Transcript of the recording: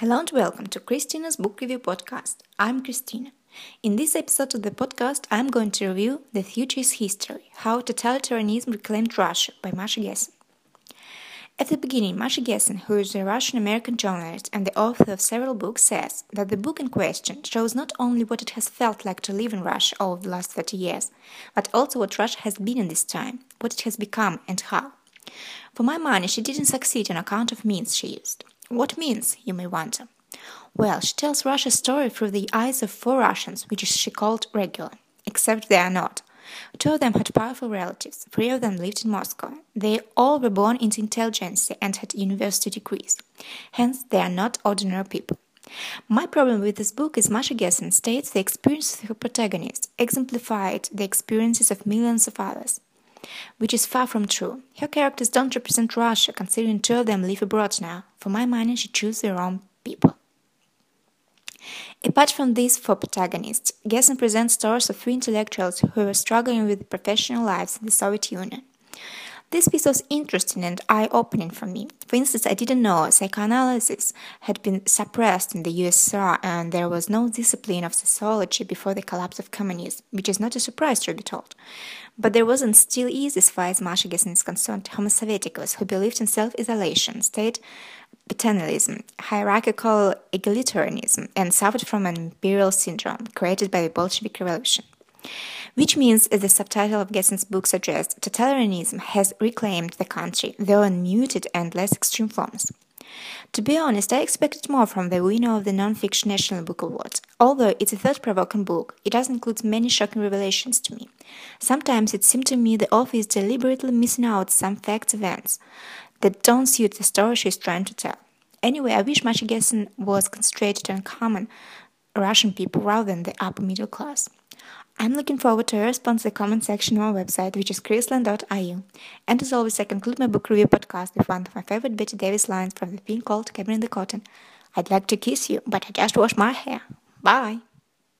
Hello and welcome to Christina's Book Review Podcast. I'm Christina. In this episode of the podcast, I'm going to review The Future is History How Totalitarianism Reclaimed Russia by Masha Gessen. At the beginning, Masha Gessen, who is a Russian American journalist and the author of several books, says that the book in question shows not only what it has felt like to live in Russia over the last 30 years, but also what Russia has been in this time, what it has become, and how. For my money, she didn't succeed on account of means she used. What means, you may wonder? Well, she tells Russia's story through the eyes of four Russians, which she called regular, except they are not. Two of them had powerful relatives, three of them lived in Moscow. They all were born into intelligentsia and had university degrees. Hence, they are not ordinary people. My problem with this book is Masha Gessen states the experiences of her protagonists exemplified the experiences of millions of others which is far from true. Her characters don't represent Russia, considering two of them live abroad now. For my money, she chose the wrong people. Apart from these four protagonists, Gessen presents stories of three intellectuals who were struggling with professional lives in the Soviet Union. This piece was interesting and eye opening for me. For instance, I didn't know psychoanalysis had been suppressed in the USSR and there was no discipline of sociology before the collapse of communism, which is not a surprise, to be told. But there was and still is, as far as Masha is concerned, Homo Sovieticus, who believed in self isolation, state paternalism, hierarchical egalitarianism, and suffered from an imperial syndrome created by the Bolshevik Revolution which means, as the subtitle of Gessen's book suggests, totalitarianism has reclaimed the country, though in muted and less extreme forms. To be honest, I expected more from the winner of the Non-Fiction National Book Award. Although it's a thought-provoking book, it does include many shocking revelations to me. Sometimes it seemed to me the author is deliberately missing out some facts events that don't suit the story she's trying to tell. Anyway, I wish Masha Gessen was concentrated on common Russian people rather than the upper middle class. I'm looking forward to your response in the comment section on our website, which is chrisland.io. And as always, I conclude my book review podcast with one of my favorite Bette Davis lines from the film called Cabin in the Cotton. I'd like to kiss you, but I just washed my hair. Bye!